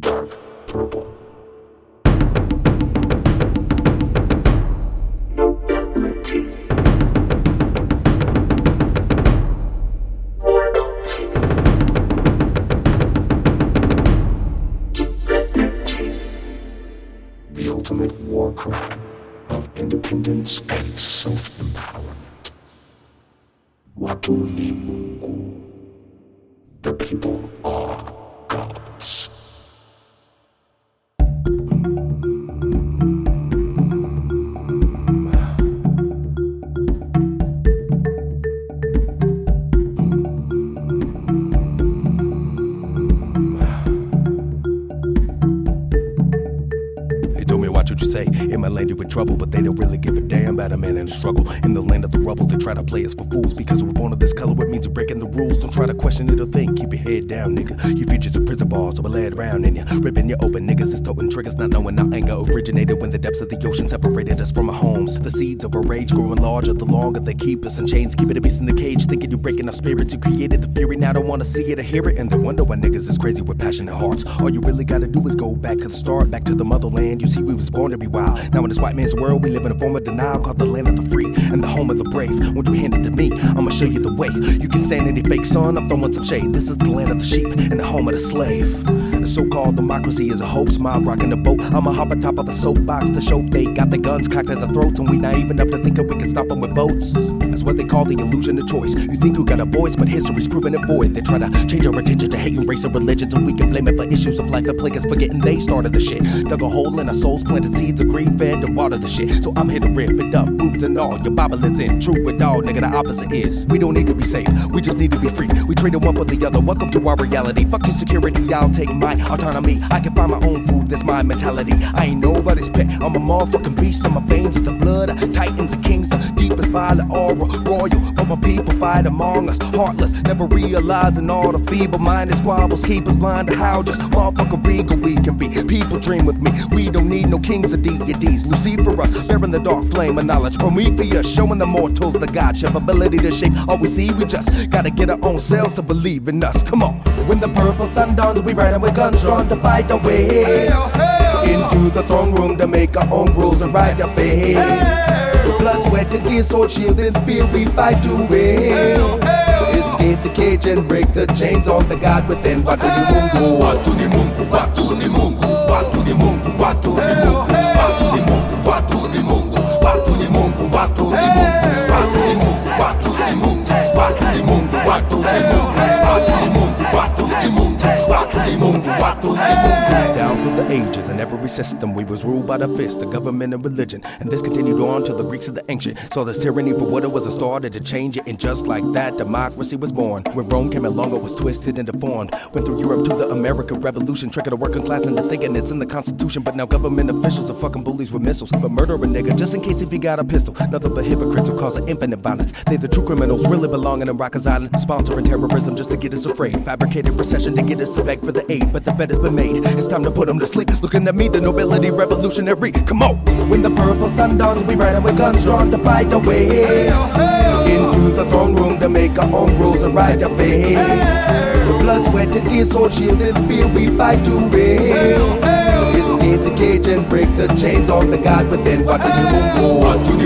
dark purple. The ultimate war cry of independence and self-empowerment. Watu ni Mungu. The people say. In my land, you in trouble, but they don't really give a damn about a man in a struggle. In the land of the rubble, they try to play us for fools because we're born of this color. It means you're breaking the rules. Don't try to question it or think. Keep your head down, nigga. Your future's a prison ball, so we lay it round in ya. Ripping your open niggas is toting triggers, not knowing our anger originated when the depths of the ocean separated us from our homes. The seeds of our rage growing larger the longer they keep us in chains. Keeping a beast in the cage, thinking you're breaking our spirits. You created the fury, now don't wanna see it or hear it. And they wonder why niggas is crazy with passionate hearts. All you really gotta do is go back to the start, back to the motherland. You see, we was born to be wild. Now in this white man's world, we live in a form of denial called the land of the free and the home of the brave. Won't you hand it to me? I'ma show you the way. You can stand any fake sun. I'm throwing some shade. This is the land of the sheep and the home of the slave. The so-called democracy is a hoax, mind rocking the boat. I'ma hop on top of a soapbox to show they got the guns cocked at the throats, and we not even up to that we can stop them with boats is what they call the illusion of choice. You think you got a voice, but history's proven it void. They try to change our attention to hate and race and religion, so we can blame it for issues of life. The plague is forgetting they started the shit. Dug a hole in our souls, planted seeds of greed, fed and water the shit. So I'm here to rip it up, boobs and all. Your Bible is in, true with all, nigga. The opposite is. We don't need to be safe, we just need to be free. We traded one for the other. Welcome to our reality. Fuck your security, I'll take my autonomy. I can find my own food, that's my mentality. I ain't nobody's pet, I'm a motherfucking beast. In my veins are the blood of titans and kings, the deepest violet aura aura, royal. But my people fight among us, heartless, never realizing all the feeble minded squabbles keep us blind to how just motherfucking regal we can be. People dream with me, we don't need no kings or deities. Lucifer us, bearing the dark flame of knowledge. Prometheus, showing the mortals the godship ability to shape all we see. We just gotta get our own selves to believe in us. Come on. When the purple sun dawns, we ride and with guns drawn to fight the way. Into the throne room to make our own rules and ride your face blood, sweat, and tears, sword, shield, and spear, we fight to win. Escape the cage and break the chains on the God within. Watu ni Mungu, watu ni Mungu, watu ni Mungu, watu ni Mungu, watu ni Mungu, watu ni Mungu, watu ni Mungu, watu ni Mungu, watu ni Mungu, watu ni Mungu, watu ni Mungu, watu ni Mungu, watu ni Mungu, watu ni Mungu, watu ni Mungu, watu ni Mungu, watu ni Mungu ages. In every system, we was ruled by the fist, the government and religion. And this continued on till the Greeks of the ancient saw this tyranny for what it was and started to change it. And just like that, democracy was born. When Rome came along, it was twisted and deformed. Went through Europe to the American Revolution, tricking the working class into thinking it's in the Constitution. But now government officials are fucking bullies with missiles. But murder a nigga just in case if he got a pistol. Nothing but hypocrites who cause an infinite violence. They the true criminals really belonging in Rikers Island, sponsoring terrorism just to get us afraid. Fabricated recession to get us to beg for the aid. But the bed has been made. It's time to put them to sleep. Just looking at me, the nobility revolutionary. Come on. When the purple sun dawns, we ride with guns drawn to fight the way. Into the throne room to make our own rules and ride our face. Hey, blood, sweat, and tears, sword, shield, and spear, we fight to win. Escape the cage and break the chains of the God within. What do you want?